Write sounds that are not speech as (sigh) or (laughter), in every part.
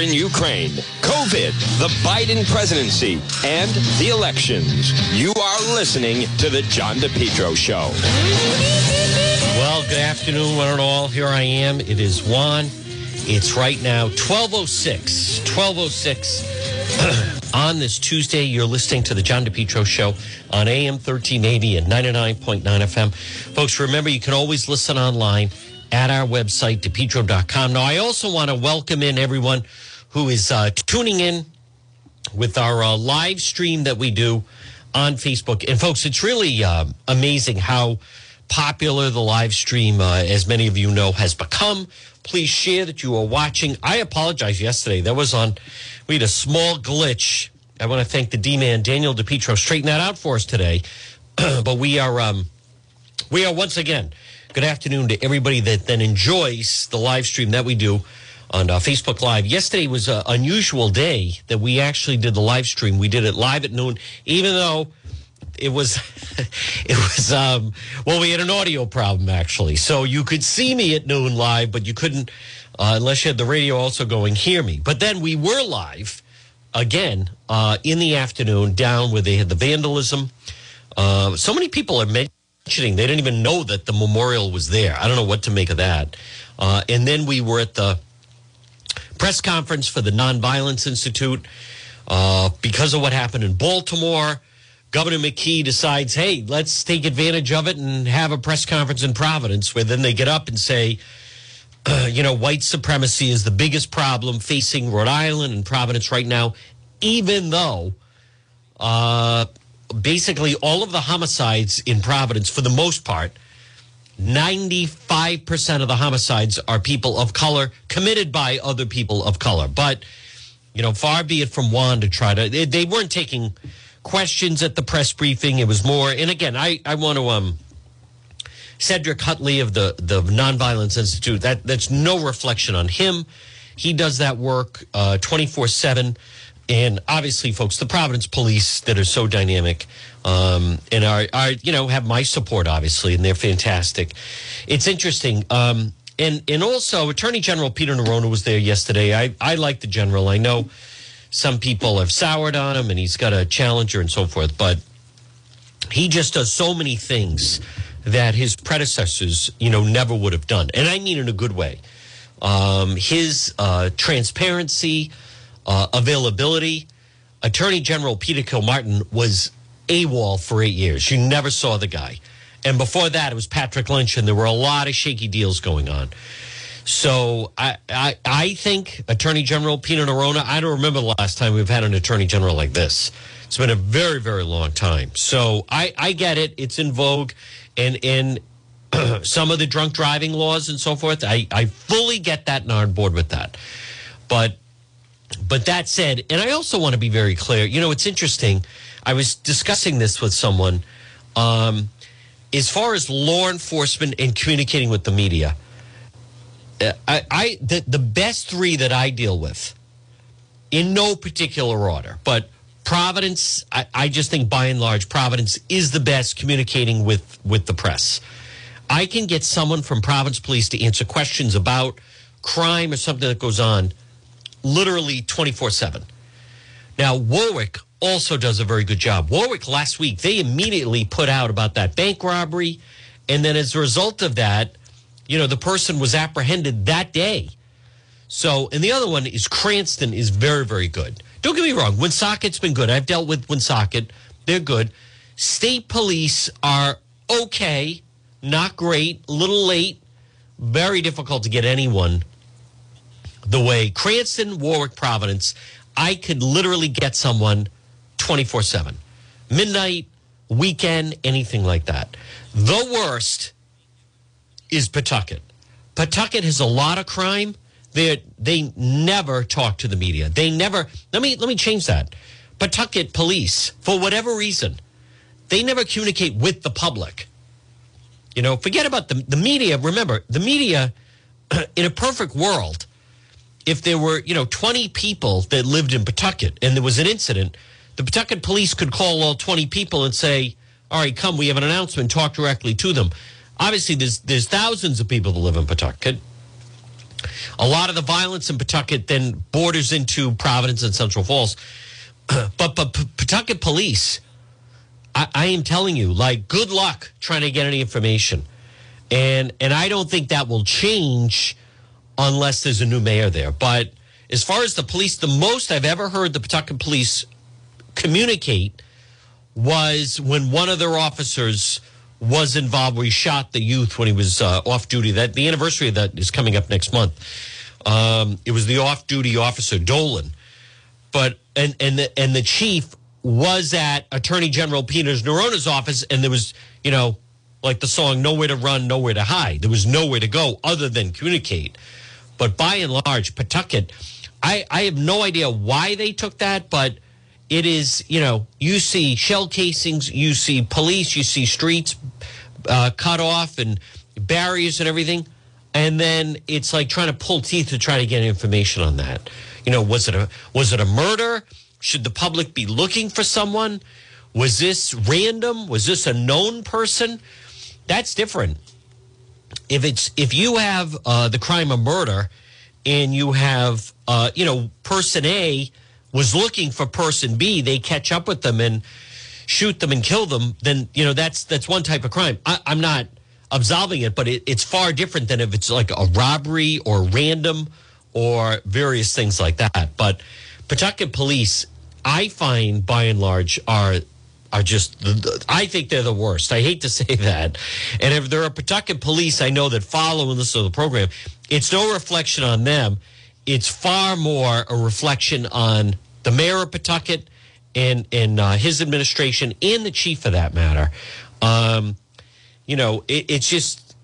in Ukraine, COVID, the Biden presidency, and the elections. You are listening to the John DePetro Show. Well, good afternoon, one and all. Here I am. It is Juan. It's right now 1206. 1206 (clears throat) on this Tuesday. You're listening to the John DePetro Show on AM 1380 and 99.9 FM. Folks, remember you can always listen online at our website, depetro.com. Now, I also want to welcome in everyone who is uh, tuning in with our uh, live stream that we do on Facebook. And, folks, it's really uh, amazing how popular the live stream, uh, as many of you know, has become. Please share that you are watching. I apologize yesterday. That was on, we had a small glitch. I want to thank the D man, Daniel DePetro, straighten that out for us today. (clears throat) but we are, um, we are once again, good afternoon to everybody that then enjoys the live stream that we do on uh, Facebook Live. Yesterday was an unusual day that we actually did the live stream. We did it live at noon, even though it was (laughs) it was um, well we had an audio problem actually. So you could see me at noon live but you couldn't uh, unless you had the radio also going hear me. But then we were live again uh, in the afternoon down where they had the vandalism. Uh, so many people are mentioning they didn't even know that the memorial was there. I don't know what to make of that. Uh, and then we were at the press conference for the nonviolence institute uh, because of what happened in baltimore Governor McKee decides, hey, let's take advantage of it and have a press conference in Providence where then they get up and say, uh, (clears throat) you know, white supremacy is the biggest problem facing Rhode Island and Providence right now, even though uh, basically all of the homicides in Providence, for the most part, 95% of the homicides are people of color committed by other people of color. But, you know, far be it from Juan to try to, they, they weren't taking questions at the press briefing. It was more, and again, I, I want to um Cedric Huntley of the the Nonviolence Institute. That that's no reflection on him. He does that work twenty four seven, and obviously, folks, the Providence Police that are so dynamic. Um, and are, are you know have my support obviously and they're fantastic it's interesting um, and and also attorney general peter Neronha was there yesterday i i like the general i know some people have soured on him and he's got a challenger and so forth. But he just does so many things that his predecessors, you know, never would have done. And I mean in a good way. Um, his uh, transparency, uh, availability. Attorney General Peter Kilmartin was AWOL for eight years. You never saw the guy. And before that, it was Patrick Lynch, and there were a lot of shaky deals going on. So I, I, I think Attorney General Peter Neronha, I don't remember the last time we've had an Attorney General like this. It's been a very, very long time. So I, I get it. It's in vogue. And, and (clears throat) some of the drunk driving laws and so forth, I, I fully get that and are on board with that. But but that said, and I also want to be very clear, you know, it's interesting. I was discussing this with someone. Um, as far as law enforcement and communicating with the media, I, I the, the best three that I deal with, in no particular order, but Providence, I, I just think by and large, Providence is the best communicating with with the press. I can get someone from Providence Police to answer questions about crime or something that goes on literally 24 7. Now, Warwick also does a very good job. Warwick last week, they immediately put out about that bank robbery. And then as a result of that, you know, the person was apprehended that day. So, and the other one is Cranston is very, very good. Don't get me wrong, Woonsocket's been good. I've dealt with Woonsocket, they're good. State police are okay, not great, a little late, very difficult to get anyone the way Cranston, Warwick, Providence, I could literally get someone 24 7. Midnight, weekend, anything like that. The worst is Pawtucket. Pawtucket has a lot of crime. They they never talk to the media. They never. Let me let me change that. Pawtucket police, for whatever reason, they never communicate with the public. You know, forget about the the media. Remember, the media, (clears throat) in a perfect world, if there were you know twenty people that lived in Pawtucket and there was an incident, the Pawtucket police could call all twenty people and say, "All right, come, we have an announcement. Talk directly to them." obviously there's there's thousands of people that live in Pawtucket. A lot of the violence in Pawtucket then borders into Providence and Central Falls. (clears throat) but but Pawtucket police, I, I am telling you, like, good luck trying to get any information, and and I don't think that will change unless there's a new mayor there. But as far as the police, the most I've ever heard the Pawtucket police communicate was when one of their officers was involved where he shot the youth when he was uh, off duty. That the anniversary of that is coming up next month. Um, it was the off-duty officer Dolan, but and and the, and the chief was at Attorney General Peter Neronha's office, and there was you know like the song "Nowhere to Run, Nowhere to Hide." There was nowhere to go other than communicate. But by and large, Pawtucket, I I have no idea why they took that, but it is, you know, you see shell casings, you see police, you see streets uh, cut off and barriers and everything. And then it's like trying to pull teeth to try to get information on that. You know, was it a was it a murder? Should the public be looking for someone? Was this random? Was this a known person? That's different. If it's if you have uh, the crime of murder and you have uh, you know person A was looking for person B, they catch up with them and shoot them and kill them, then you know that's that's one type of crime. I, am not absolving it, but it, it's far different than if it's like a robbery or random or various things like that. But Pawtucket police, I find by and large are are just I think they're the worst. I hate to say that. And if there are Pawtucket police I know that follow and listen to the program, it's no reflection on them it's far more a reflection on the mayor of Pawtucket and and uh, his administration and the chief for that matter. Um, you know, it, it's just,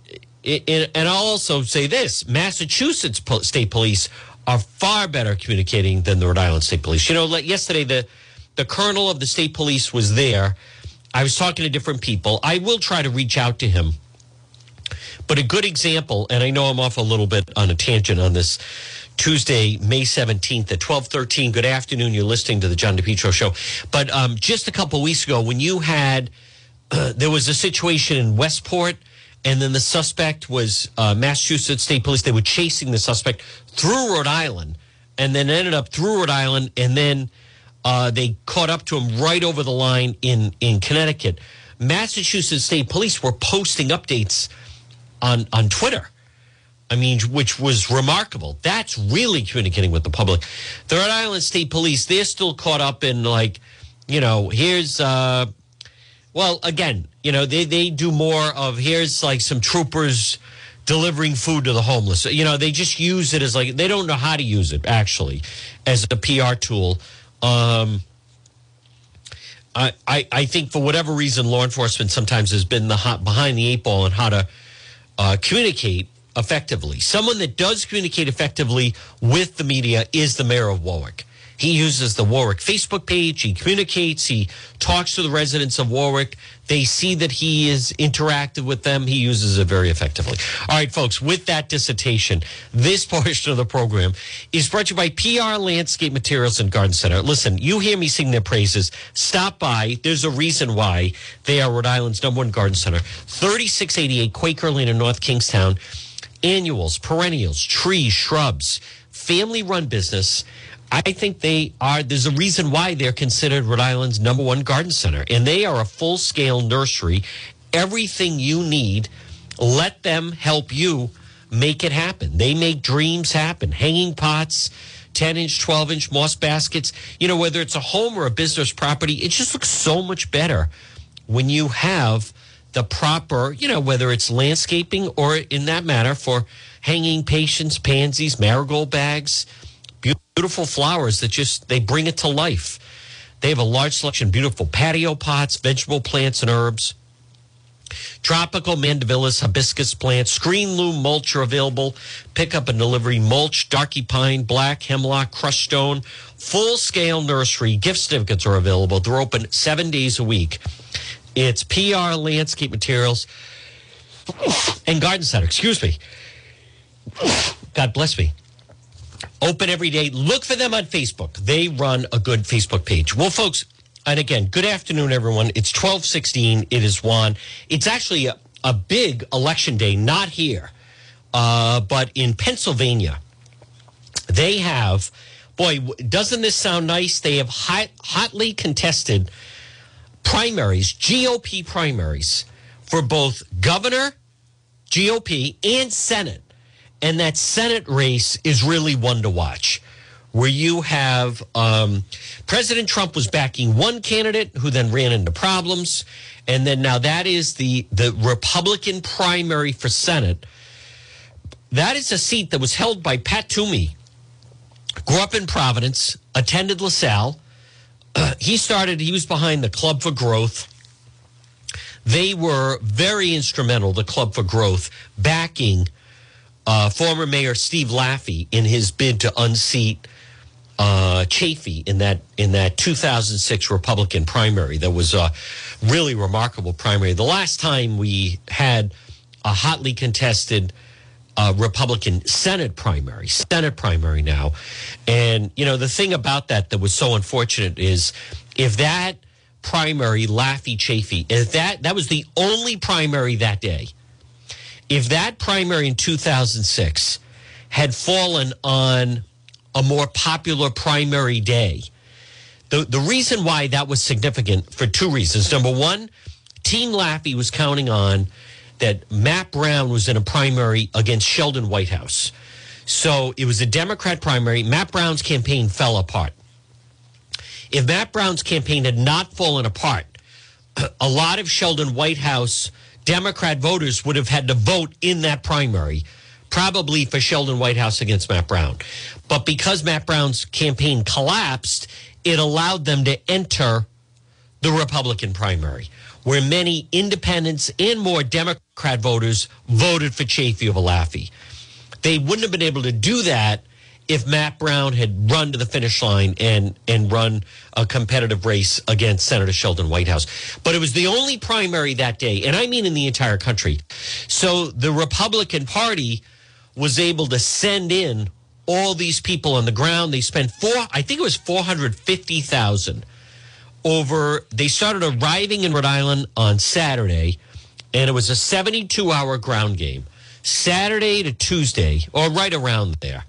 it, and I'll also say this: Massachusetts state police are far better communicating than the Rhode Island State Police. You know, like yesterday, the the colonel of the state police was there. I was talking to different people. I will try to reach out to him. But a good example, and I know I'm off a little bit on a tangent on this Tuesday, May 17th at 1213. Good afternoon. You're listening to the John DePetro show. But um, just a couple weeks ago, when you had, uh, (clears throat) there was a situation in Westport, and then the suspect was uh, Massachusetts State Police. They were chasing the suspect through Rhode Island, and then ended up through Rhode Island, and then uh, they caught up to him right over the line in, in Connecticut. Massachusetts State Police were posting updates on, on Twitter I mean, which was remarkable. That's really communicating with the public. The Rhode Island State Police, they're still caught up in like, you know, here's, uh, well, again, you know, they, they do more of here's like some troopers delivering food to the homeless. You know, they just use it as like, they don't know how to use it actually as a PR tool. Um, I, I, I think for whatever reason, law enforcement sometimes has been the hot behind the eight ball on how to uh, communicate effectively. Someone that does communicate effectively with the media is the mayor of Warwick. He uses the Warwick Facebook page. He communicates. He talks to the residents of Warwick. They see that he is interactive with them. He uses it very effectively. All right, folks, with that dissertation, this (laughs) portion of the program is brought to you by PR Landscape Materials and Garden Center. Listen, you hear me sing their praises. Stop by. There's a reason why they are Rhode Island's number one garden center. 3688 Quaker Lane in North Kingstown annuals, perennials, trees, shrubs, family run business. I think they are, there's a reason why they're considered Rhode Island's number one garden center. And they are a full scale nursery. Everything you need, let them help you make it happen. They make dreams happen. Hanging pots, 10 inch, 12 inch moss baskets. You know, whether it's a home or a business property, it just looks so much better when you have the proper, you know, whether it's landscaping or in that matter for hanging patience, pansies, marigold bags, beautiful flowers that just they bring it to life. They have a large selection of beautiful patio pots, vegetable plants and herbs. Tropical mandevillas, hibiscus plants, screen loom mulch are available. Pickup and delivery mulch, darky pine, black hemlock, crushed stone, full scale nursery. Gift certificates are available. They're open seven days a week. It's PR Landscape Materials and Garden Center. Excuse me. God bless me. Open every day. Look for them on Facebook. They run a good Facebook page. Well, folks, and again, good afternoon, everyone. It's 1216. It is Juan. It's actually a, a big election day, not here. Uh, but in Pennsylvania, they have, boy, doesn't this sound nice? They have hot, hotly contested primaries, GOP primaries for both governor, GOP, and Senate. And that Senate race is really one to watch, where you have um, President Trump was backing one candidate who then ran into problems. And then now that is the, the Republican primary for Senate. That is a seat that was held by Pat Toomey. Grew up in Providence, attended LaSalle. Uh, (clears throat) he started, he was behind the Club for Growth. They were very instrumental, the Club for Growth, backing uh, former Mayor Steve Laffey in his bid to unseat uh, Chafee in that in that 2006 Republican primary. That was a really remarkable primary. The last time we had a hotly contested uh, Republican Senate primary, Senate primary now, and you know the thing about that that was so unfortunate is if that primary Laffey Chafee, if that that was the only primary that day, if that primary in 2006 had fallen on a more popular primary day. The, the reason why that was significant for two reasons. Number one, Team Laffey was counting on that Matt Brown was in a primary against Sheldon Whitehouse. So it was a Democrat primary. Matt Brown's campaign fell apart. If Matt Brown's campaign had not fallen apart, (clears throat) a lot of Sheldon Whitehouse Democrat voters would have had to vote in that primary probably for Sheldon Whitehouse against Matt Brown. But because Matt Brown's campaign collapsed, it allowed them to enter the Republican primary, where many independents and more Democrat voters voted for Chafee over Laffey. They wouldn't have been able to do that if Matt Brown had run to the finish line and and run a competitive race against Senator Sheldon Whitehouse. But it was the only primary that day, and I mean in the entire country. So the Republican Party was able to send in all these people on the ground. They spent four, I think it was 450,000 over, they started arriving in Rhode Island on Saturday, and it was a 72 hour ground game, Saturday to Tuesday, or right around there.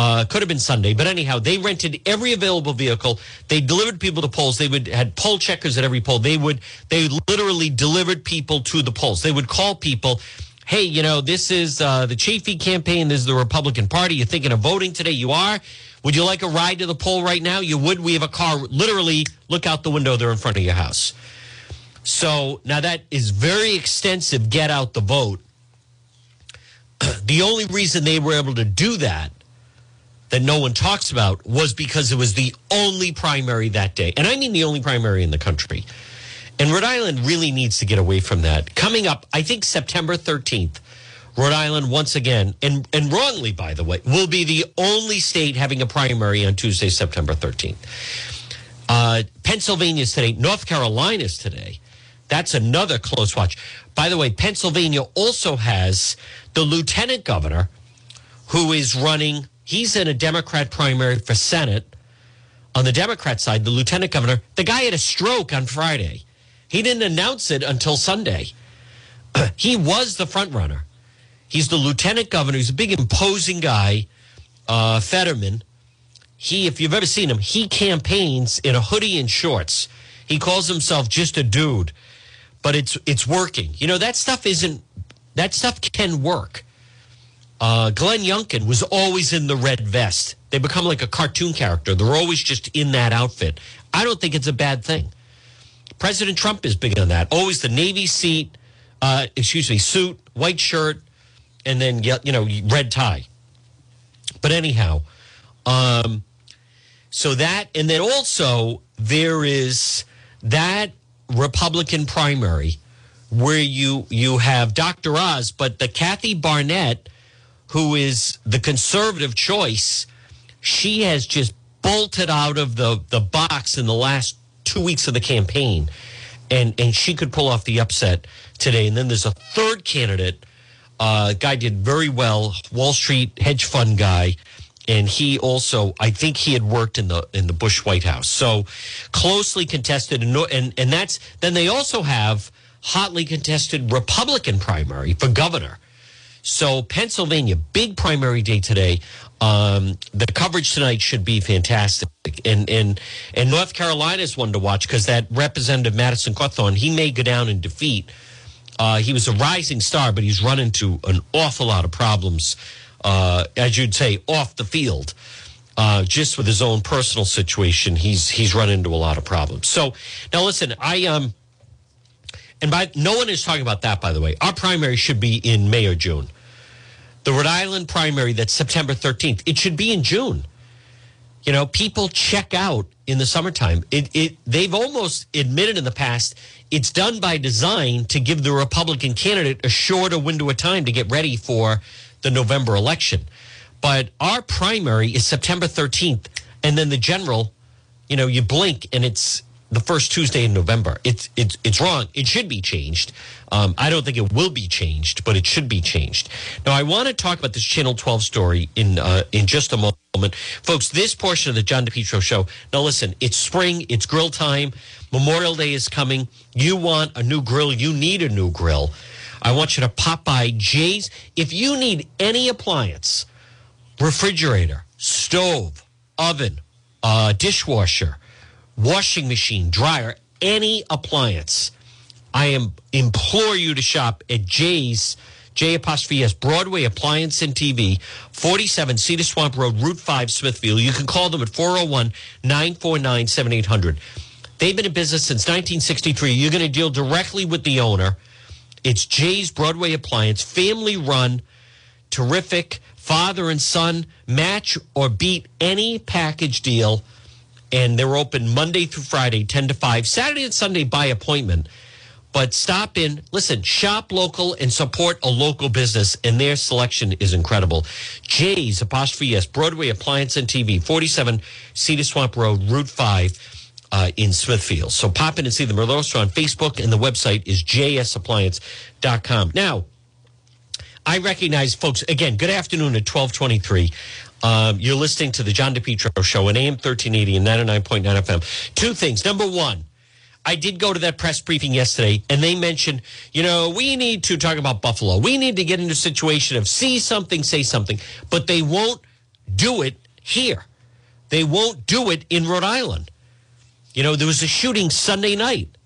Uh, could have been Sunday, but anyhow, they rented every available vehicle. They delivered people to polls. They would had poll checkers at every poll. They would they literally delivered people to the polls. They would call people hey, you know, this is uh, the Chafee campaign. This is the Republican Party. You're thinking of voting today. You are. Would you like a ride to the poll right now? You would. We have a car. Literally, look out the window. They're in front of your house. So now that is very extensive. Get out the vote. (clears throat) the only reason they were able to do that, that no one talks about, was because it was the only primary that day. And I mean the only primary in the country. And Rhode Island really needs to get away from that. Coming up, I think September 13th, Rhode Island once again, and, and wrongly, by the way, will be the only state having a primary on Tuesday, September 13th. Uh, Pennsylvania's today, North Carolina's today. That's another close watch. By the way, Pennsylvania also has the lieutenant governor who is running, he's in a Democrat primary for Senate. On the Democrat side, the lieutenant governor, the guy had a stroke on Friday. He didn't announce it until Sunday. (clears throat) he was the front runner. He's the lieutenant governor. He's a big, imposing guy, uh, Fetterman. He, if you've ever seen him, he campaigns in a hoodie and shorts. He calls himself just a dude, but it's it's working. You know that stuff isn't that stuff can work. Uh, Glenn Youngkin was always in the red vest. They become like a cartoon character. They're always just in that outfit. I don't think it's a bad thing. President Trump is big on that. Always the Navy seat, uh, excuse me, suit, white shirt, and then you know red tie. But anyhow, um, so that and then also there is that Republican primary where you you have Dr. Oz, but the Kathy Barnette, who is the conservative choice, she has just bolted out of the the box in the last two weeks of the campaign, and and she could pull off the upset today. And then there's a third candidate. Uh, guy did very well, Wall Street hedge fund guy, and he also, I think, he had worked in the in the Bush White House. So closely contested, and and, and that's then they also have hotly contested Republican primary for governor. So Pennsylvania, big primary day today. Um, the coverage tonight should be fantastic, and and and North Carolina is one to watch because that Representative Madison Cawthorn he may go down in defeat. Uh, he was a rising star, but he's run into an awful lot of problems, uh, as you'd say, off the field. Uh, just with his own personal situation, he's he's run into a lot of problems. So now, listen, I um, and by no one is talking about that. By the way, our primary should be in May or June. The Rhode Island primary that's September 13th. It should be in June. You know, people check out in the summertime. It, it they've almost admitted in the past it's done by design to give the Republican candidate a shorter window of time to get ready for the November election. But our primary is September 13th, and then the general, you know, you blink and it's the first Tuesday in November. It's it's it's wrong. It should be changed. Um, I don't think it will be changed, but it should be changed. Now, I want to talk about this Channel 12 story in uh, in just a moment, folks. This portion of the John DePetro show. Now, listen. It's spring. It's grill time. Memorial Day is coming. You want a new grill. You need a new grill. I want you to pop by Jay's. If you need any appliance, refrigerator, stove, oven, uh, dishwasher washing machine, dryer, any appliance. I am implore you to shop at Jay's J apostrophe S Broadway Appliance and TV, 47 Cedar Swamp Road, Route 5, Smithfield. You can call them at 401 949 7800. They've been in business since 1963. You're going to deal directly with the owner. It's Jay's Broadway Appliance, family run, terrific, father and son, match or beat any package deal and they're open Monday through Friday, 10 to 5, Saturday and Sunday by appointment. But stop in, listen, shop local and support a local business, and their selection is incredible. Jay's apostrophe S Broadway Appliance and TV, 47 Cedar Swamp Road, Route 5 uh, in Smithfield. So pop in and see them. They're also on Facebook, and the website is jsappliance.com. Now, I recognize folks, again, good afternoon at 1223. Um, you're listening to the John DePetro show on AM 1380 and 99.9 FM. Two things. Number one, I did go to that press briefing yesterday and they mentioned, you know, we need to talk about Buffalo. We need to get into a situation of see something, say something, but they won't do it here. They won't do it in Rhode Island. You know, there was a shooting Sunday night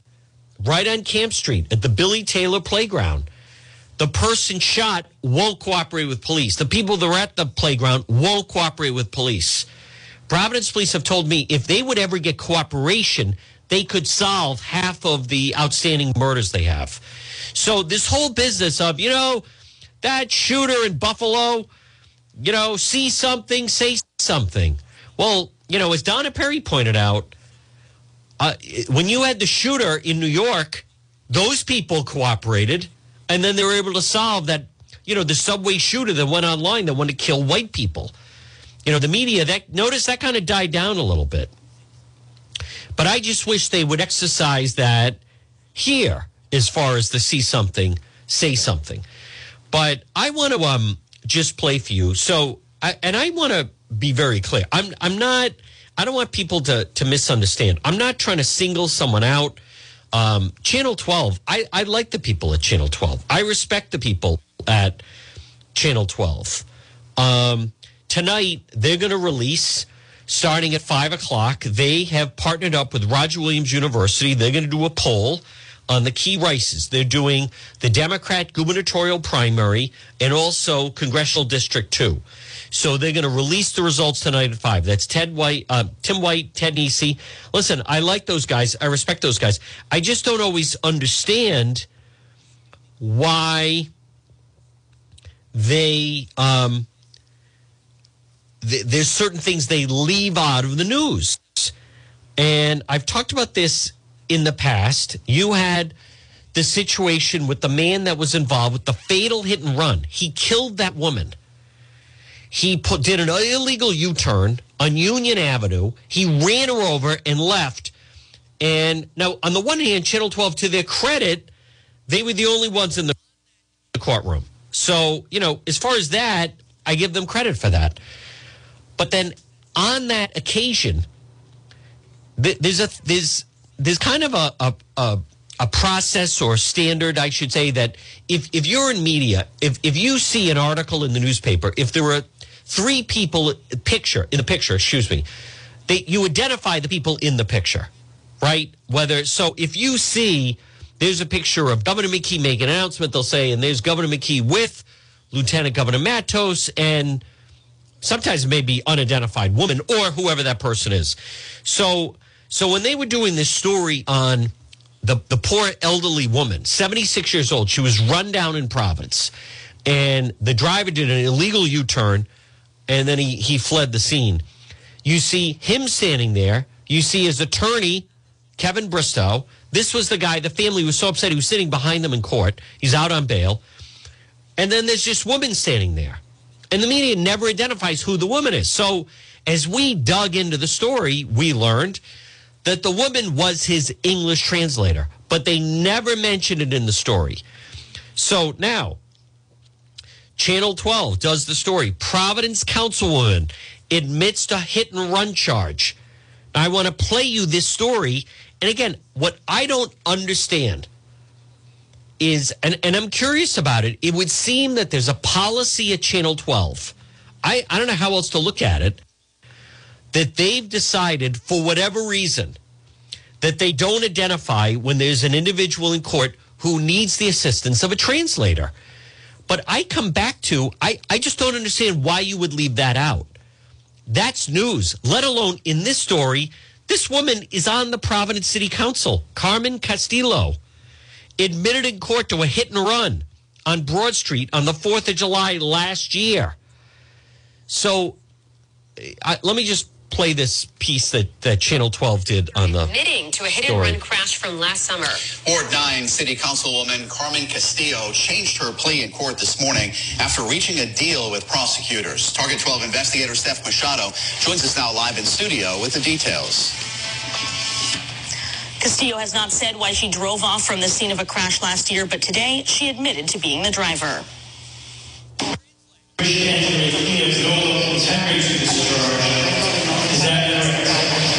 right on Camp Street at the Billy Taylor Playground. The person shot won't cooperate with police. The people that are at the playground won't cooperate with police. Providence police have told me if they would ever get cooperation, they could solve half of the outstanding murders they have. So this whole business of, you know, that shooter in Buffalo, you know, see something, say something. Well, you know, as Donna Perry pointed out, uh, when you had the shooter in New York, those people cooperated and then they were able to solve that, you know, the subway shooter that went online that wanted to kill white people. You know, the media that notice that kind of died down a little bit. But I just wish they would exercise that here as far as the see something, say something. But I want to um just play for you. So I, and I want to be very clear. I'm I'm not I don't want people to to misunderstand. I'm not trying to single someone out. Um, Channel 12, I, I like the people at Channel 12. I respect the people at Channel 12. Um, tonight, they're going to release, starting at 5 o'clock, they have partnered up with Roger Williams University. They're going to do a poll on the key races. They're doing the Democrat gubernatorial primary and also Congressional District 2. So they're going to release the results tonight at five. That's Ted White, uh, Tim White, Ted Nesi. Listen, I like those guys. I respect those guys. I just don't always understand why they um, th- there's certain things they leave out of the news. And I've talked about this in the past. You had the situation with the man that was involved with the fatal hit and run. He killed that woman. He put, did an illegal U turn on Union Avenue. He ran her over and left. And now, on the one hand, Channel 12, to their credit, they were the only ones in the courtroom. So, you know, as far as that, I give them credit for that. But then on that occasion, there's a there's there's kind of a a, a, a process or standard, I should say, that if, if you're in media, if, if you see an article in the newspaper, if there were three people picture in the picture, excuse me, they, you identify the people in the picture, right? Whether so, if you see there's a picture of Governor McKee making an announcement, they'll say, and there's Governor McKee with Lieutenant Governor Matos and sometimes it may be unidentified woman or whoever that person is. So, so when they were doing this story on the the poor elderly woman, 76 years old, she was run down in Providence, and the driver did an illegal U-turn, and then he he fled the scene. You see him standing there. You see his attorney, Kevin Bristow. This was the guy. The family was so upset. He was sitting behind them in court. He's out on bail, and then there's this woman standing there, and the media never identifies who the woman is. So as we dug into the story, we learned that the woman was his English translator, but they never mentioned it in the story. So now, Channel 12 does the story. Providence councilwoman admits to hit and run charge. I want to play you this story. And again, what I don't understand is, and, and I'm curious about it, it would seem that there's a policy at Channel 12. I, I don't know how else to look at it that they've decided for whatever reason that they don't identify when there's an individual in court who needs the assistance of a translator. But I come back to, I, I just don't understand why you would leave that out. That's news, let alone in this story. This woman is on the Providence City Council, Carmen Castillo, admitted in court to a hit and run on Broad Street on the 4th of July last year. So I, let me just play this piece that, that Channel 12 did on the. Admitting to a hit story. and run crash from last summer. Ward 9 City Councilwoman Carmen Castillo changed her plea in court this morning after reaching a deal with prosecutors. Target 12 investigator Steph Machado joins us now live in studio with the details. Castillo has not said why she drove off from the scene of a crash last year, but today she admitted to being the driver.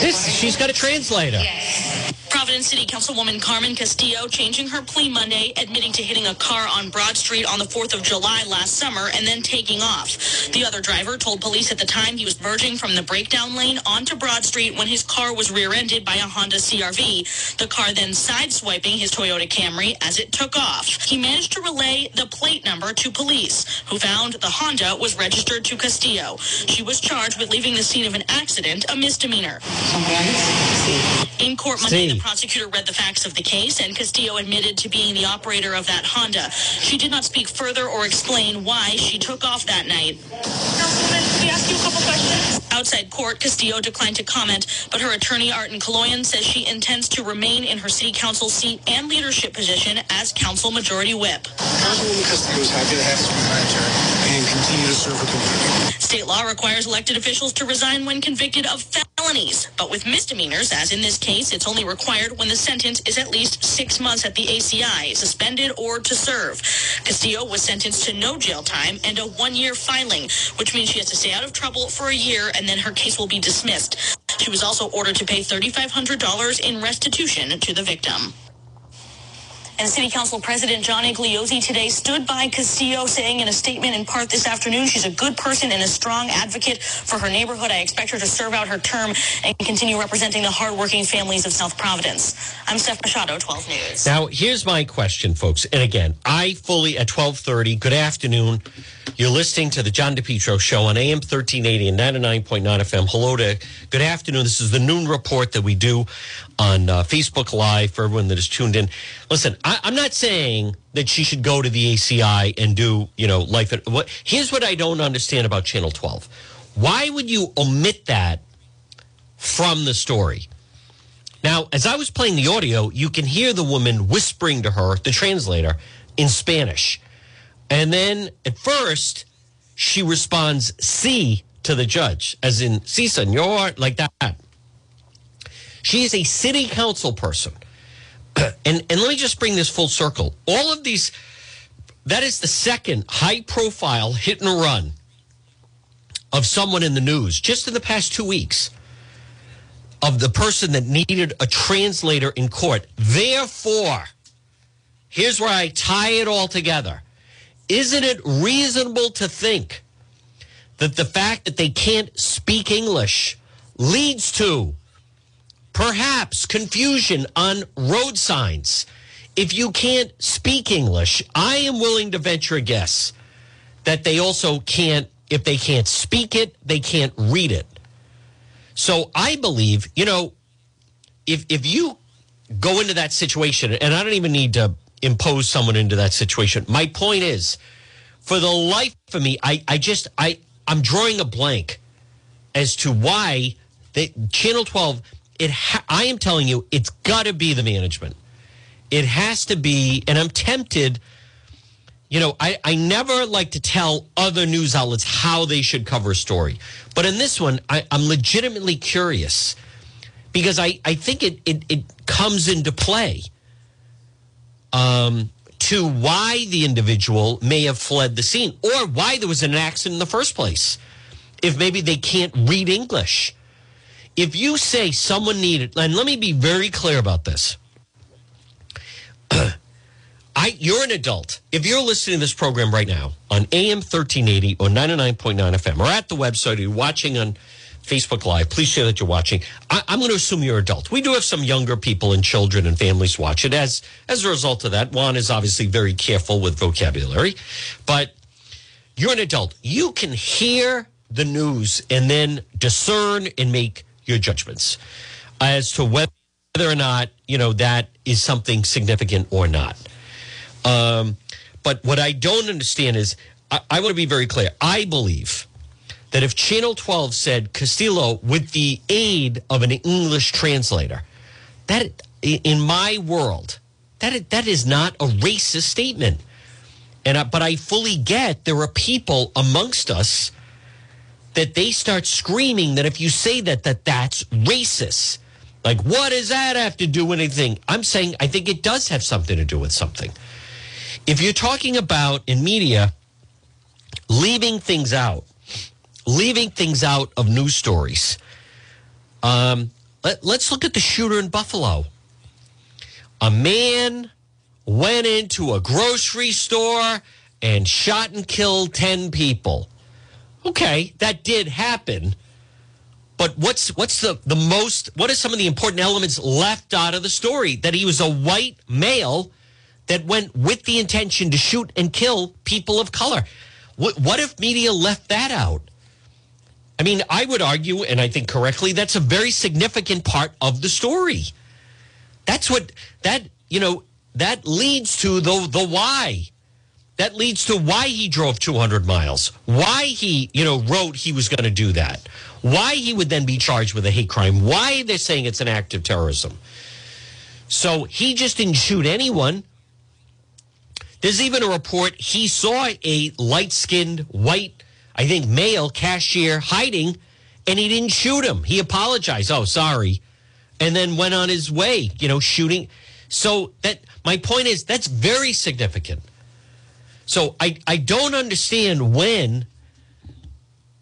This, she's got a translator. Providence City Councilwoman Carmen Castillo changing her plea Monday, admitting to hitting a car on Broad Street on the 4th of July last summer and then taking off. The other driver told police at the time he was merging from the breakdown lane onto Broad Street when his car was rear-ended by a Honda CRV. The car then sideswiping his Toyota Camry as it took off. He managed to relay the plate number to police, who found the Honda was registered to Castillo. She was charged with leaving the scene of an accident, a misdemeanor. In court Monday, the prosecutor read the facts of the case, and Castillo admitted to being the operator of that Honda. She did not speak further or explain why she took off that night. Councilman, can we ask you a couple questions? Outside court, Castillo declined to comment, but her attorney, Artin Coloian, says she intends to remain in her city council seat and leadership position as council majority whip. Councilwoman Castillo is happy to have you behind her and continue to serve her community. State law requires elected officials to resign when convicted of felonies, but with misdemeanors, as in this case, it's only required when the sentence is at least six months at the ACI, suspended or to serve. Castillo was sentenced to no jail time and a one-year filing, which means she has to stay out of trouble for a year and then her case will be dismissed. She was also ordered to pay $3,500 in restitution to the victim. And City Council President John Igliozzi today stood by Castillo, saying in a statement in part this afternoon, she's a good person and a strong advocate for her neighborhood. I expect her to serve out her term and continue representing the hardworking families of South Providence. I'm Steph Machado, 12 News. Now, here's my question, folks. And again, I fully at 1230, good afternoon. You're listening to the John DePetro show on AM 1380 and 99.9 FM. Hello to good afternoon. This is the noon report that we do on uh, Facebook Live for everyone that is tuned in. Listen, I, I'm not saying that she should go to the ACI and do, you know, life. At, what, here's what I don't understand about Channel 12. Why would you omit that from the story? Now, as I was playing the audio, you can hear the woman whispering to her, the translator, in Spanish. And then at first, she responds, sí to the judge, as in, sí, senor, like that. She is a city council person. (clears throat) and, and let me just bring this full circle. All of these, that is the second high profile hit and run of someone in the news just in the past two weeks. of the person that needed a translator in court. Therefore, here's where I tie it all together. Isn't it reasonable to think that the fact that they can't speak English leads to perhaps confusion on road signs? If you can't speak English, I am willing to venture a guess that they also can't, if they can't speak it, they can't read it. So I believe, you know, if if you go into that situation, and I don't even need to impose someone into that situation. My point is, for the life of me, I, I just I I'm drawing a blank as to why they, Channel 12. It I am telling you, it's got to be the management. It has to be, and I'm tempted. You know, I, I never like to tell other news outlets how they should cover a story. But in this one, I, I'm legitimately curious because I, I think it, it, it comes into play um, to why the individual may have fled the scene or why there was an accident in the first place. If maybe they can't read English. If you say someone needed, and let me be very clear about this. (clears throat) I, you're an adult. If you're listening to this program right now on AM 1380 or 99.9 FM or at the website or you're watching on Facebook Live, please share that you're watching. I, am going to assume you're adult. We do have some younger people and children and families watch it. As, as a result of that, Juan is obviously very careful with vocabulary, but you're an adult. You can hear the news and then discern and make your judgments as to whether or not, you know, that is something significant or not. Um, but what I don't understand is, I, I want to be very clear. I believe that if Channel 12 said Castillo with the aid of an English translator, that in my world, that that is not a racist statement. And I, but I fully get there are people amongst us that they start screaming that if you say that that that's racist. Like what does that have to do with anything? I'm saying I think it does have something to do with something if you're talking about in media leaving things out, leaving things out of news stories, um, let, let's look at the shooter in Buffalo. A man went into a grocery store and shot and killed 10 people. Okay, that did happen. But what's what's the, the most what are some of the important elements left out of the story? That he was a white male that went with the intention to shoot and kill people of color. What, what if media left that out? I mean, I would argue, and I think correctly, that's a very significant part of the story. That's what that you know that leads to the the why. That leads to why he drove 200 miles. Why he you know wrote he was going to do that. Why he would then be charged with a hate crime. Why they're saying it's an act of terrorism. So he just didn't shoot anyone. There's even a report he saw a light skinned white, I think, male cashier hiding and he didn't shoot him. He apologized. Oh, sorry. And then went on his way, you know, shooting. So that my point is that's very significant. So I, I don't understand when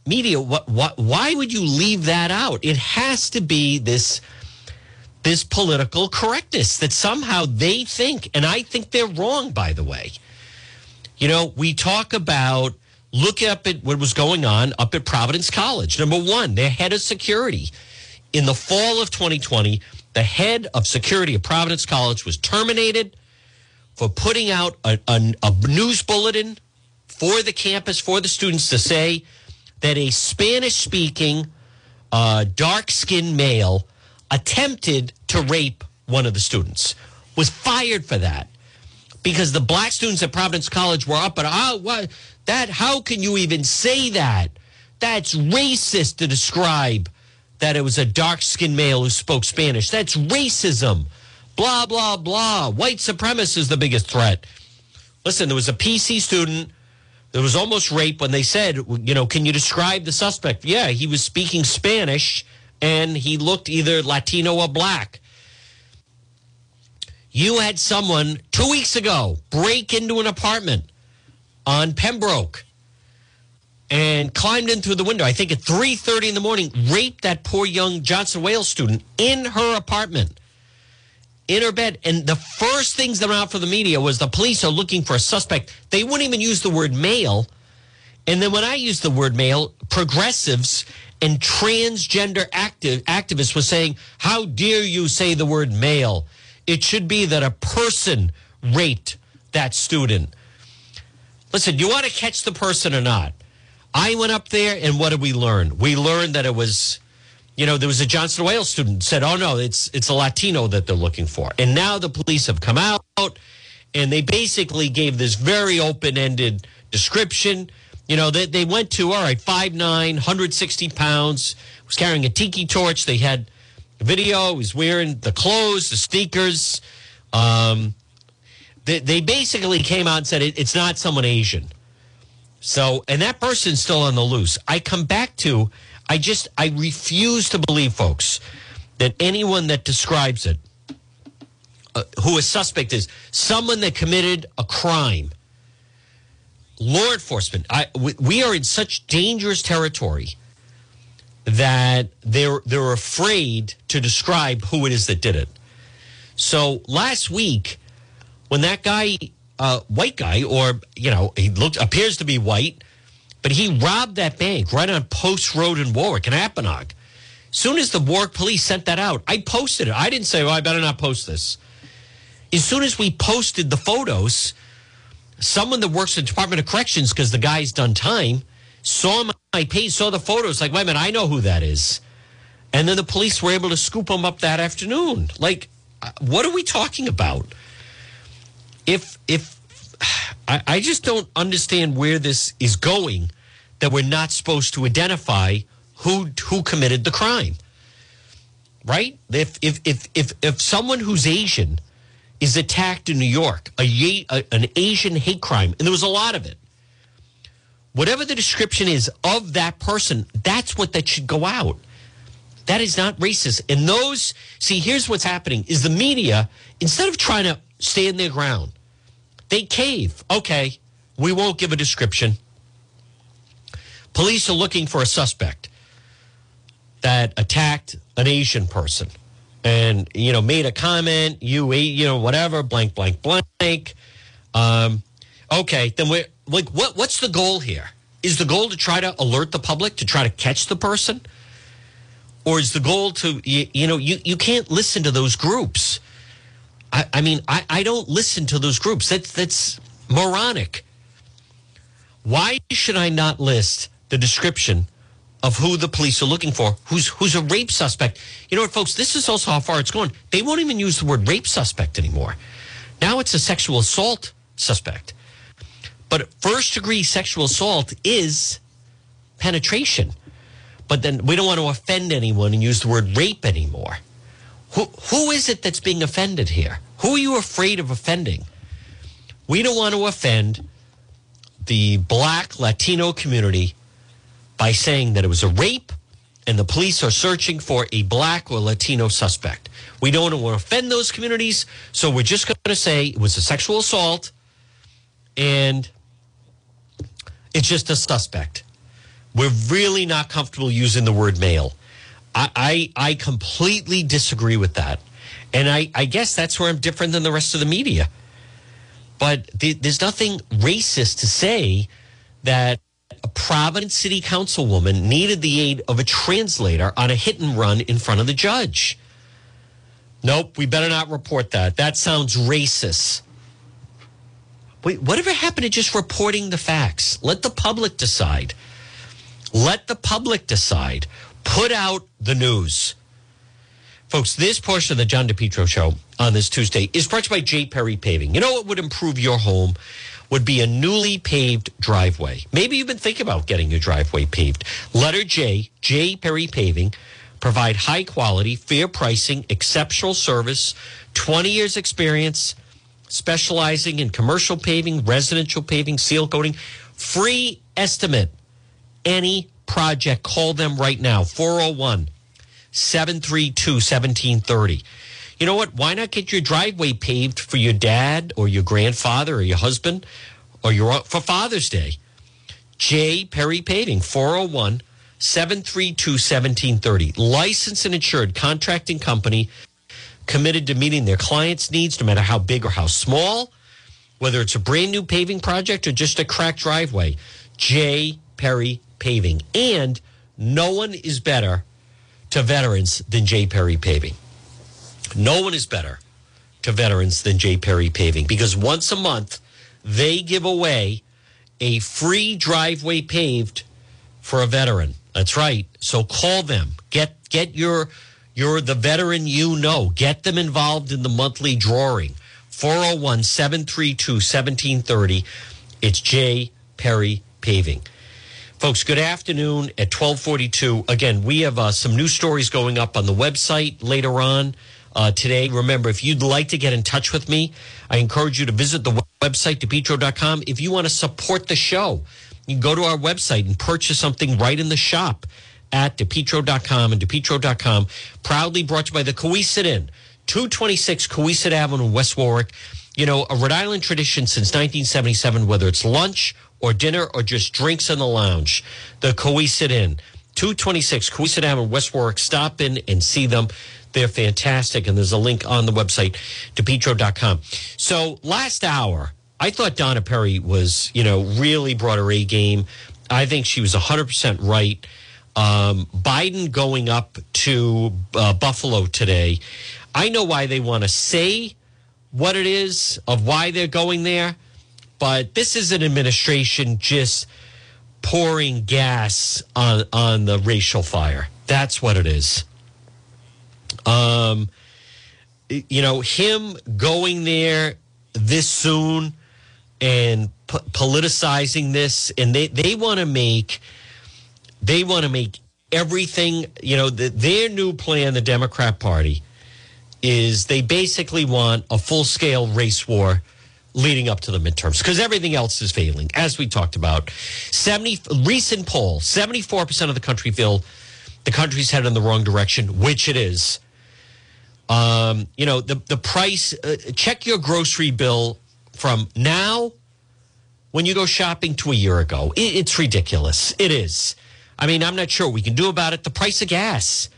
media what, what why would you leave that out? It has to be this this political correctness that somehow they think, and I think they're wrong, by the way. You know, we talk about look up at what was going on up at Providence College. Number one, their head of security in the fall of 2020, the head of security of Providence College was terminated for putting out a, a, a news bulletin for the campus, for the students to say that a Spanish speaking, uh, dark skinned male attempted to rape one of the students, was fired for that because the black students at Providence College were up and oh, what that how can you even say that? That's racist to describe that it was a dark-skinned male who spoke Spanish. That's racism. Blah blah blah. White supremacy is the biggest threat. Listen, there was a PC student there was almost rape when they said, you know, can you describe the suspect? Yeah, he was speaking Spanish and he looked either Latino or black. You had someone two weeks ago break into an apartment on Pembroke and climbed in through the window. I think at 3:30 in the morning, raped that poor young Johnson Wales student in her apartment, in her bed. And the first things that went out for the media was the police are looking for a suspect. They wouldn't even use the word male. And then when I used the word male, progressives and transgender active activists were saying, "How dare you say the word male? It should be that a person raped that student." Listen, you want to catch the person or not? I went up there, and what did we learn? We learned that it was, you know, there was a Johnson Wales student said, "Oh no, it's it's a Latino that they're looking for," and now the police have come out and they basically gave this very open ended description. You know, they, they went to, all right, 5'9, 160 pounds, was carrying a tiki torch. They had video, he was wearing the clothes, the sneakers. Um, they, they basically came out and said it, it's not someone Asian. So, and that person's still on the loose. I come back to, I just, I refuse to believe, folks, that anyone that describes it, uh, who a suspect is, someone that committed a crime, law enforcement, I, we, are in such dangerous territory that they're they're afraid to describe who it is that did it. So last week, when that guy, uh, white guy, or you know, he looked appears to be white, but he robbed that bank right on Post Road in Warwick in Apponaug. Soon as the Warwick police sent that out, I posted it. I didn't say, "Well, I better not post this." As soon as we posted the photos, someone that works in the Department of Corrections, because the guy's done time, saw my page, saw the photos, like, wait a minute, I know who that is. And then the police were able to scoop him up that afternoon. Like, uh, what are we talking about? If, if, I, I just don't understand where this is going that we're not supposed to identify who, who committed the crime. Right? If, if, if, if, if someone who's Asian, is attacked in New York, a, a, an Asian hate crime, and there was a lot of it. Whatever the description is of that person, that's what that should go out. That is not racist. And those, see, here's what's happening: is the media instead of trying to stand their ground, they cave. Okay, we won't give a description. Police are looking for a suspect that attacked an Asian person and you know made a comment you eat you know whatever blank blank blank. Um, okay then we're like what what's the goal here? Is the goal to try to alert the public to try to catch the person? Or is the goal to you, you know you, you can't listen to those groups I, I mean I, I don't listen to those groups that's that's moronic why should i not list the description of who the police are looking for, who's who's a rape suspect. You know what, folks? This is also how far it's gone. They won't even use the word rape suspect anymore. Now it's a sexual assault suspect. But first degree sexual assault is penetration. But then we don't want to offend anyone and use the word rape anymore. Who who is it that's being offended here? Who are you afraid of offending? We don't want to offend the black Latino community by saying that it was a rape and the police are searching for a black or Latino suspect. We don't want to offend those communities, so we're just going to say it was a sexual assault and it's just a suspect. We're really not comfortable using the word male. I, I, I completely disagree with that. And I, I guess that's where I'm different than the rest of the media. But th- there's nothing racist to say that a Providence City Councilwoman needed the aid of a translator on a hit and run in front of the judge. Nope, we better not report that. That sounds racist. Wait, whatever happened to just reporting the facts? Let the public decide. Let the public decide. Put out the news. Folks, this portion of the John DePetro show on this Tuesday is brought to you by J. Perry Paving. You know what would improve your home? would be a newly paved driveway. Maybe you've been thinking about getting your driveway paved. Letter J, J. Perry Paving, provide high quality, fair pricing, exceptional service, 20 years experience, specializing in commercial paving, residential paving, seal coating, free estimate. Any project, call them right now, 401 732 1730 you know what? Why not get your driveway paved for your dad or your grandfather or your husband or your for Father's Day? J. Perry Paving, 401 732 1730. Licensed and insured contracting company committed to meeting their clients' needs, no matter how big or how small, whether it's a brand new paving project or just a cracked driveway. J. Perry Paving. And no one is better to veterans than J. Perry Paving. No one is better to veterans than J. Perry Paving because once a month they give away a free driveway paved for a veteran. That's right. So call them. Get get your you're the veteran you know. Get them involved in the monthly drawing. 401 732 1730. It's J. Perry Paving. Folks, good afternoon at 1242. Again, we have uh, some new stories going up on the website later on uh, today. Remember, if you'd like to get in touch with me, I encourage you to visit the website, depetro.com. If you want to support the show, you can go to our website and purchase something right in the shop at depetro.com and depetro.com. Proudly brought to you by the Cowesett Inn, 226 Cowesett Avenue, West Warwick. You know, a Rhode Island tradition since 1977, whether it's lunch or dinner or just drinks in the lounge. The Cowesett Inn, 226 Cowesett Avenue, West Warwick. Stop in and see them. They're fantastic. And there's a link on the website, depetro.com. So last hour, I thought Donna Perry was, you know, really brought her A game. I think she was 100% right. Um, Biden going up to uh, Buffalo today. I know why they want to say what it is of why they're going there, but this is an administration just pouring gas on on the racial fire. That's what it is. Um, you know, him going there this soon and politicizing this, and they they want to make they want to make everything. You know, the, their new plan, the Democrat Party, is they basically want a full scale race war leading up to the midterms because everything else is failing. As we talked about, seventy recent poll, seventy four percent of the country feel the country's headed in the wrong direction, which it is. Um, you know, the, the price, uh, check your grocery bill from now when you go shopping to a year ago. It, it's ridiculous. It is. I mean, I'm not sure what we can do about it. The price of gas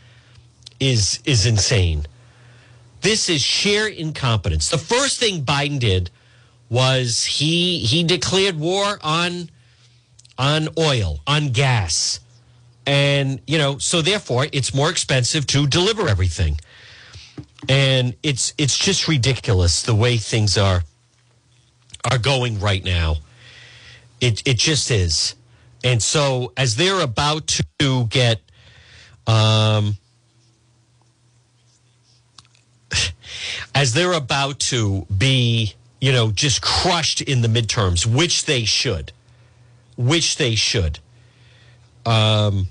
is is insane. This is sheer incompetence. The first thing Biden did was he he declared war on on oil, on gas. And, you know, so therefore it's more expensive to deliver everything and it's it's just ridiculous the way things are are going right now. It it just is, and so as they're about to get, um, (sighs) as they're about to be, you know, just crushed in the midterms, which they should, which they should. Um,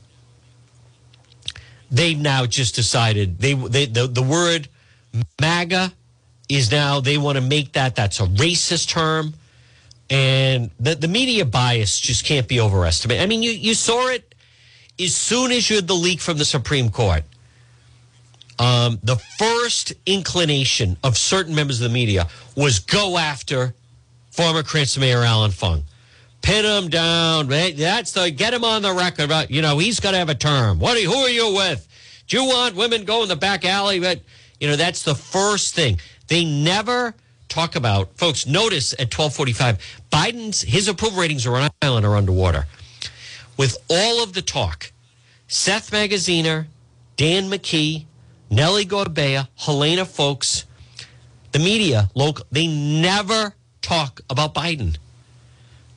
they've now just decided they they the, the word MAGA is now they want to make that that's a racist term, and the the media bias just can't be overestimated. I mean, you you saw it as soon as you had the leak from the Supreme Court. Um, the first inclination of certain members of the media was go after former Cranston Mayor Allan Fung. Pin him down. That's the get him on the record. You know he's got to have a term. What? Are, who are you with? Do you want women go in the back alley? But you know, that's the first thing. They never talk about, folks, notice at 1245, Biden's, his approval ratings are on Island are underwater. With all of the talk, Seth Magaziner, Dan McKee, Nellie Gorbea, Helena Foulkes, the media, local, they never talk about Biden.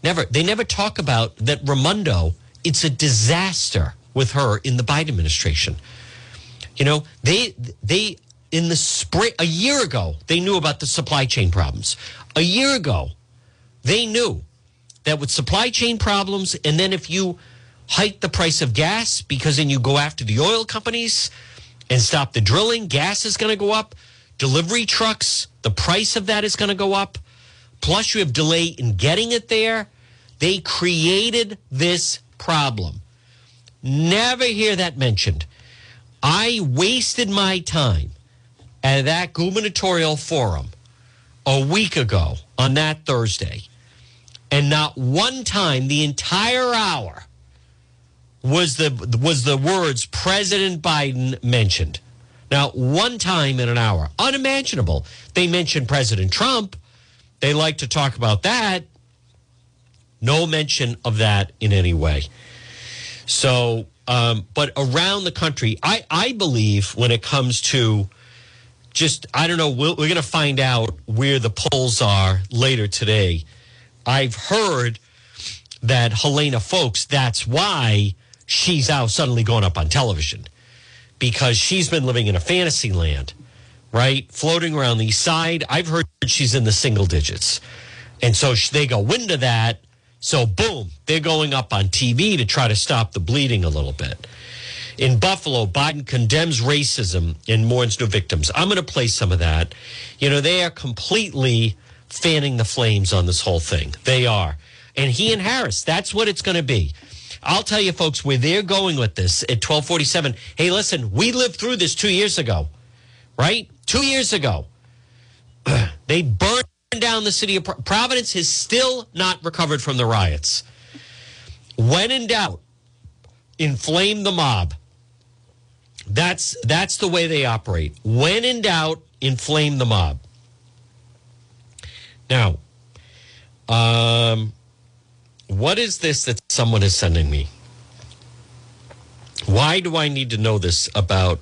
Never. They never talk about that Raimondo, it's a disaster with her in the Biden administration. You know, they they in the spring, a year ago, they knew about the supply chain problems. A year ago, they knew that with supply chain problems, and then if you hike the price of gas because then you go after the oil companies and stop the drilling, gas is going to go up. Delivery trucks, the price of that is going to go up. Plus, you have delay in getting it there. They created this problem. Never hear that mentioned. I wasted my time at that gubernatorial forum a week ago on that Thursday and not one time the entire hour was the was the words President Biden mentioned. Now, one time in an hour, unimaginable. They mentioned President Trump. They like to talk about that. No mention of that in any way. So, um, but around the country, I, I believe when it comes to just, I don't know, we we're going to find out where the polls are later today. I've heard that Helena Foulkes, that's why she's out suddenly going up on television because she's been living in a fantasy land, right? Floating around the side. I've heard she's in the single digits. And so they go into that. So, boom, they're going up on TV to try to stop the bleeding a little bit. In Buffalo, Biden condemns racism and mourns new victims. I'm going to play some of that. You know, they are completely fanning the flames on this whole thing. They are. And he and Harris, that's what it's going to be. I'll tell you, folks, where they're going with this at 1247. Hey, listen, we lived through this two years ago, right? Two years ago. (clears throat) they burned down the city of Providence, has still not recovered from the riots. When in doubt, inflame the mob. That's that's the way they operate. When in doubt, inflame the mob. Now, um, what is this that someone is sending me? Why do I need to know this about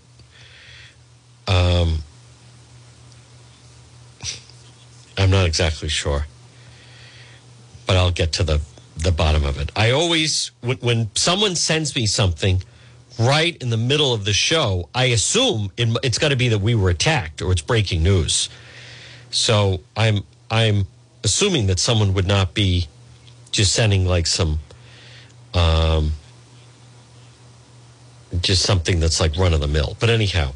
um I'm not exactly sure. But I'll get to the the bottom of it. I always when, when someone sends me something right in the middle of the show, I assume it, it's got to be that we were attacked or it's breaking news. So I'm I'm assuming that someone would not be just sending like some um just something that's like run of the mill. But anyhow,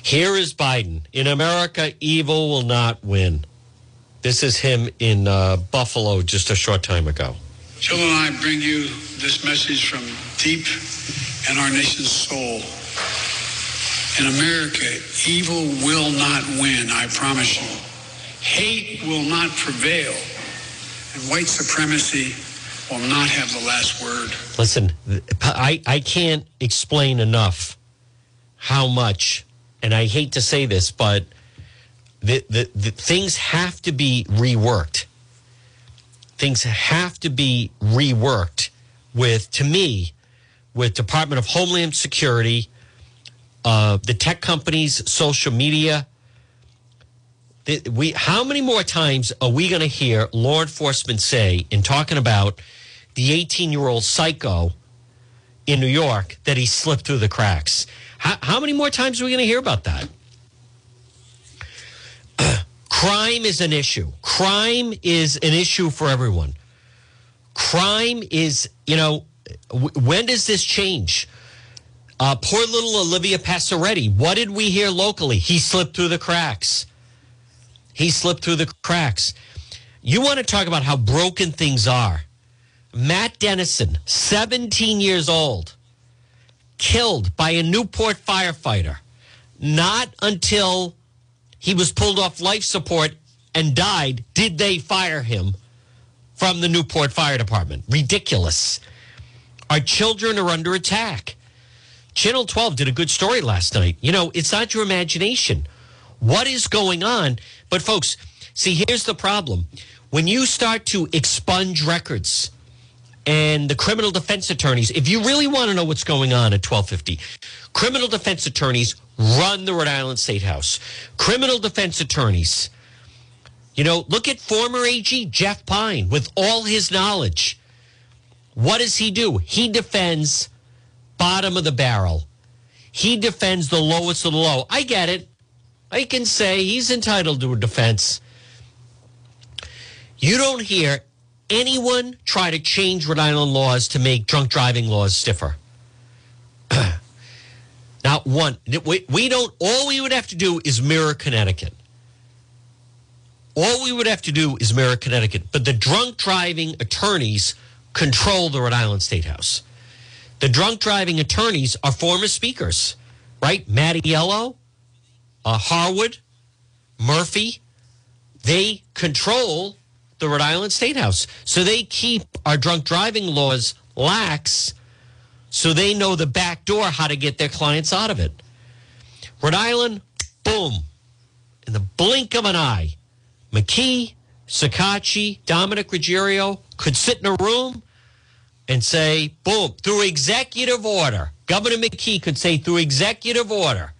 here is Biden. In America, evil will not win. This is him in uh, Buffalo just a short time ago. Jill and I bring you this message from deep in our nation's soul. In America, evil will not win, I promise you. Hate will not prevail and white supremacy will not have the last word. Listen, I, I can't explain enough how much, and I hate to say this, but the, the, the things have to be reworked. Things have to be reworked with, to me, with Department of Homeland Security, uh, the tech companies, social media, we how many more times are we going to hear law enforcement say in talking about the 18 year old psycho in New York that he slipped through the cracks? How, how many more times are we going to hear about that? (clears throat) Crime is an issue. Crime is an issue for everyone. Crime is, you know, when does this change? Uh, poor little Olivia Passaretti. What did we hear locally? He slipped through the cracks. He slipped through the cracks. You want to talk about how broken things are. Matt Dennison, 17 years old, killed by a Newport firefighter. Not until he was pulled off life support and died did they fire him from the Newport Fire Department. Ridiculous. Our children are under attack. Channel 12 did a good story last night. You know, it's not your imagination. What is going on? But, folks, see, here's the problem. When you start to expunge records and the criminal defense attorneys, if you really want to know what's going on at 1250, criminal defense attorneys run the Rhode Island State House. Criminal defense attorneys, you know, look at former AG Jeff Pine with all his knowledge. What does he do? He defends bottom of the barrel. He defends the lowest of the low. I get it. I can say he's entitled to a defense. You don't hear anyone try to change Rhode Island laws to make drunk driving laws stiffer. (clears throat) Not one. We, don't, all we would have to do is mirror Connecticut. All we would have to do is mirror Connecticut. But the drunk driving attorneys control the Rhode Island State House. The drunk driving attorneys are former speakers, right? Mattiello, uh, Harwood, Murphy, they control the Rhode Island State House. So they keep our drunk driving laws lax so they know the back door how to get their clients out of it. Rhode Island, boom, in the blink of an eye, McKee, Shekarchi, Dominic Ruggerio could sit in a room and say, boom, through executive order, Governor McKee could say through executive order,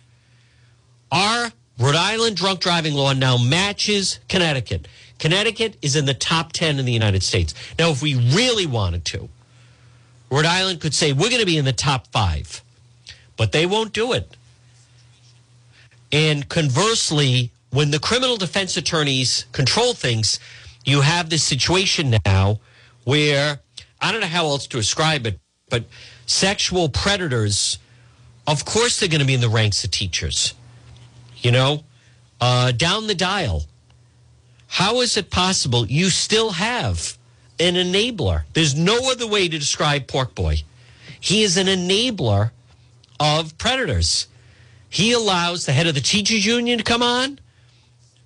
our Rhode Island drunk driving law now matches Connecticut. Connecticut is in the top 10 in the United States. Now, if we really wanted to, Rhode Island could say, we're going to be in the top five, but they won't do it. And conversely, when the criminal defense attorneys control things, you have this situation now where I don't know how else to describe it, but sexual predators, of course, they're going to be in the ranks of teachers. You know, uh, down the dial. How is it possible you still have an enabler? There's no other way to describe Pork Boy. He is an enabler of predators. He allows the head of the teachers union to come on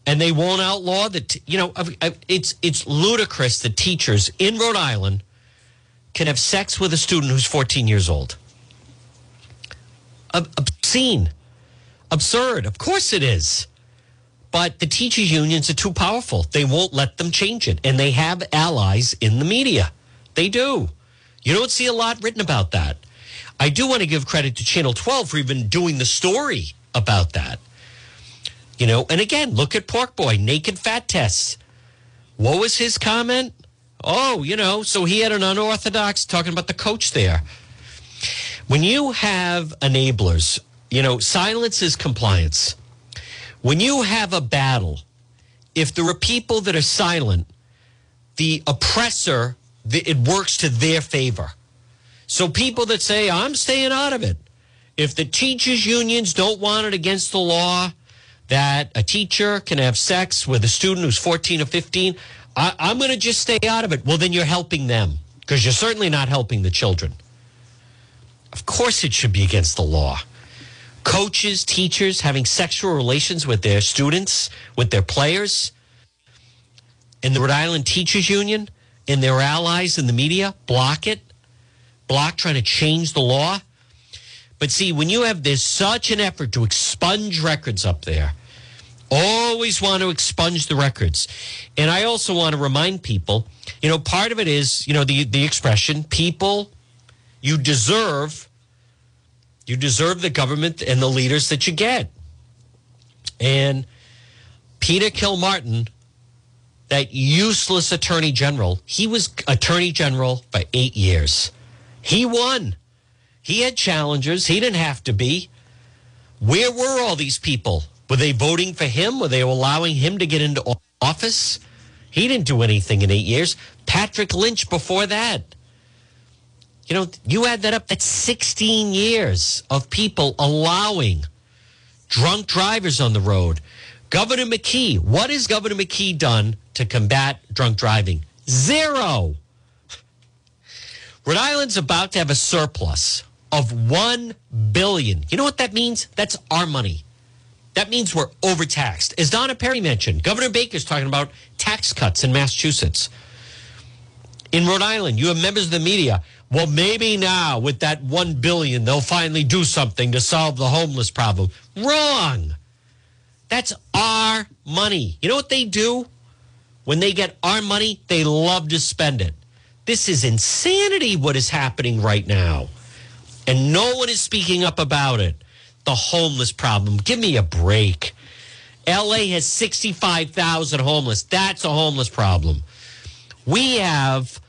and they won't outlaw that. You know, it's it's ludicrous that teachers in Rhode Island can have sex with a student who's 14 years old. Obscene, absurd. Of course it is. But the teachers' unions are too powerful. They won't let them change it. And they have allies in the media. They do. You don't see a lot written about that. I do want to give credit to Channel 12 for even doing the story about that. You know, and again, look at Pork Boy, naked fat tests. What was his comment? Oh, you know, so he had an unorthodox talking about the coach there. When you have enablers, you know, silence is compliance. When you have a battle, if there are people that are silent, the oppressor, it works to their favor. So people that say, I'm staying out of it, if the teachers' unions don't want it against the law that a teacher can have sex with a student who's 14 or 15, I, I'm going to just stay out of it. Well, then you're helping them because you're certainly not helping the children. Of course, it should be against the law. Coaches, teachers having sexual relations with their students, with their players, in the Rhode Island Teachers Union, and their allies in the media, block it. Block trying to change the law. But see, when you have there's such an effort to expunge records up there, always want to expunge the records. And I also want to remind people, you know, part of it is, you know, the the expression people you deserve you deserve the government and the leaders that you get. And Peter Kilmartin, that useless attorney general, he was attorney general for 8 years. He won. He had challengers. He didn't have to be. Where were all these people? Were they voting for him? Were they allowing him to get into office? He didn't do anything in eight years. Patrick Lynch before that. You know, you add that up, that's 16 years of people allowing drunk drivers on the road. Governor McKee, what has Governor McKee done to combat drunk driving? Zero. (laughs) Rhode Island's about to have a surplus of 1 billion. You know what that means? That's our money. That means we're overtaxed. As Donna Perry mentioned, Governor Baker's talking about tax cuts in Massachusetts. In Rhode Island, you have members of the media. Well, maybe now with that 1 billion, they'll finally do something to solve the homeless problem. Wrong. That's our money. You know what they do? When they get our money, they love to spend it. This is insanity what is happening right now. And no one is speaking up about it the homeless problem. Give me a break. LA has 65,000 homeless. That's a homeless problem. We have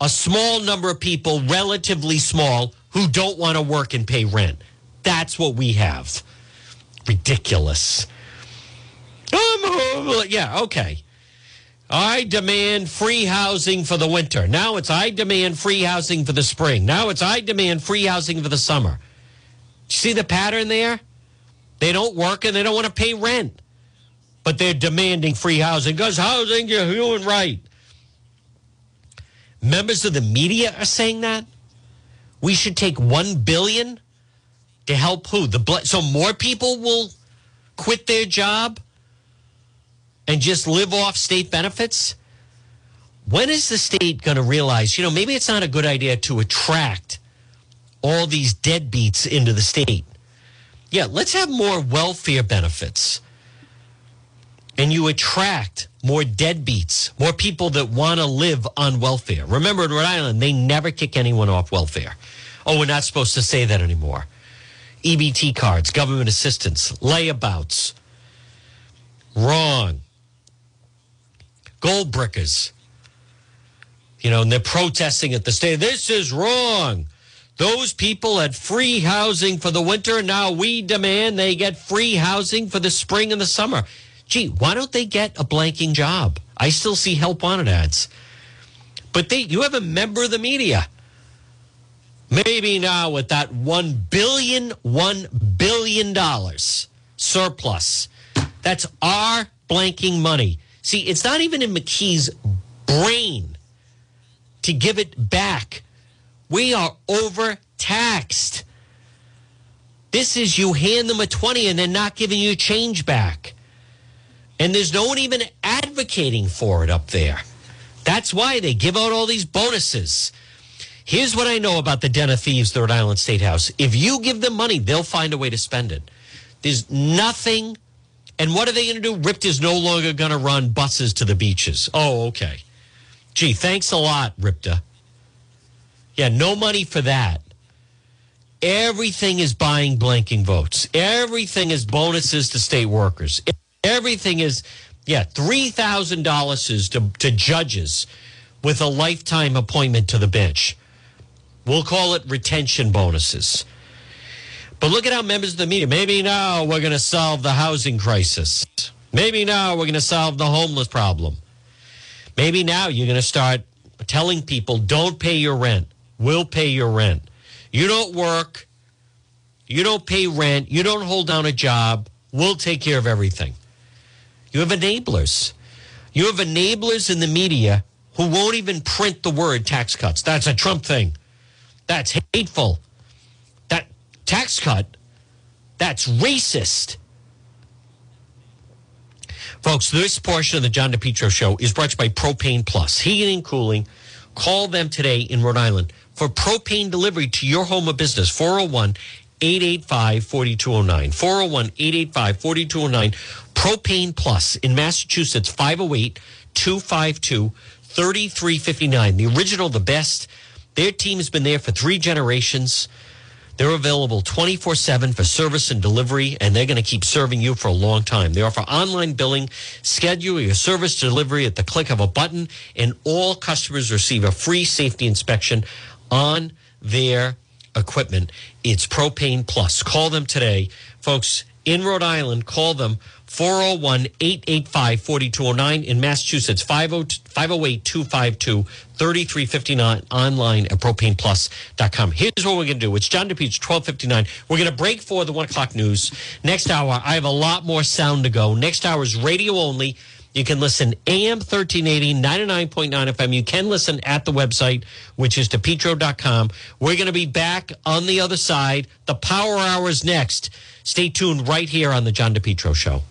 a small number of people, relatively small, who don't want to work and pay rent. That's what we have. Ridiculous. Um, uh, yeah, okay. I demand free housing for the winter. Now it's I demand free housing for the spring. Now it's I demand free housing for the summer. See the pattern there? They don't work and they don't want to pay rent, but they're demanding free housing because housing is a human right. Members of the media are saying that we should take one billion to help who the so more people will quit their job and just live off state benefits. when is the state going to realize, you know, maybe it's not a good idea to attract all these deadbeats into the state? Yeah, let's have more welfare benefits. And you attract more deadbeats, more people that want to live on welfare. Remember, in Rhode Island, they never kick anyone off welfare. Oh, we're not supposed to say that anymore. EBT cards, government assistance, layabouts. Wrong. Gold brickers. You know, and they're protesting at the state. This is wrong. Those people had free housing for the winter. And now we demand they get free housing for the spring and the summer. Gee, why don't they get a blanking job? I still see help wanted ads. But they you have a member of the media. Maybe now with that one billion, one billion dollars surplus. That's our blanking money. See, it's not even in McKee's brain to give it back. We are overtaxed. This is you hand them a 20 and they're not giving you change back. And there's no one even advocating for it up there. That's why they give out all these bonuses. Here's what I know about the Den of Thieves, the Rhode Island State House. If you give them money, they'll find a way to spend it. There's nothing. And what are they going to do? RIPTA is no longer going to run buses to the beaches. Oh, okay. Gee, thanks a lot, Ripta. Yeah, no money for that. Everything is buying blanking votes. Everything is bonuses to state workers. Everything is, yeah, $3,000 to, to judges with a lifetime appointment to the bench. We'll call it retention bonuses. But look at how members of the media, maybe now we're going to solve the housing crisis. Maybe now we're going to solve the homeless problem. Maybe now you're going to start telling people don't pay your rent. We'll pay your rent. You don't work. You don't pay rent. You don't hold down a job. We'll take care of everything. You have enablers. You have enablers in the media who won't even print the word tax cuts. That's a Trump thing. That's hateful. That tax cut, that's racist. Folks, this portion of the John DePetro show is brought to you by Propane Plus, heating and cooling. Call them today in Rhode Island for propane delivery to your home or business. 401 885 4209. 401 885 4209. Propane Plus in Massachusetts, 508 252 3359. The original, the best. Their team has been there for three generations. They're available 24 7 for service and delivery, and they're going to keep serving you for a long time. They offer online billing, schedule your service delivery at the click of a button, and all customers receive a free safety inspection on their equipment. It's Propane Plus. Call them today. Folks, in Rhode Island, call them 401 885 4209. In Massachusetts, 508 252 3359. Online at propaneplus.com. Here's what we're going to do. It's John DePetro, 1259. We're going to break for the one o'clock news. Next hour, I have a lot more sound to go. Next hour is radio only. You can listen AM 1380, 99.9 FM. You can listen at the website, which is depetro.com. We're going to be back on the other side. The power hour is next. Stay tuned right here on the John DePetro Show.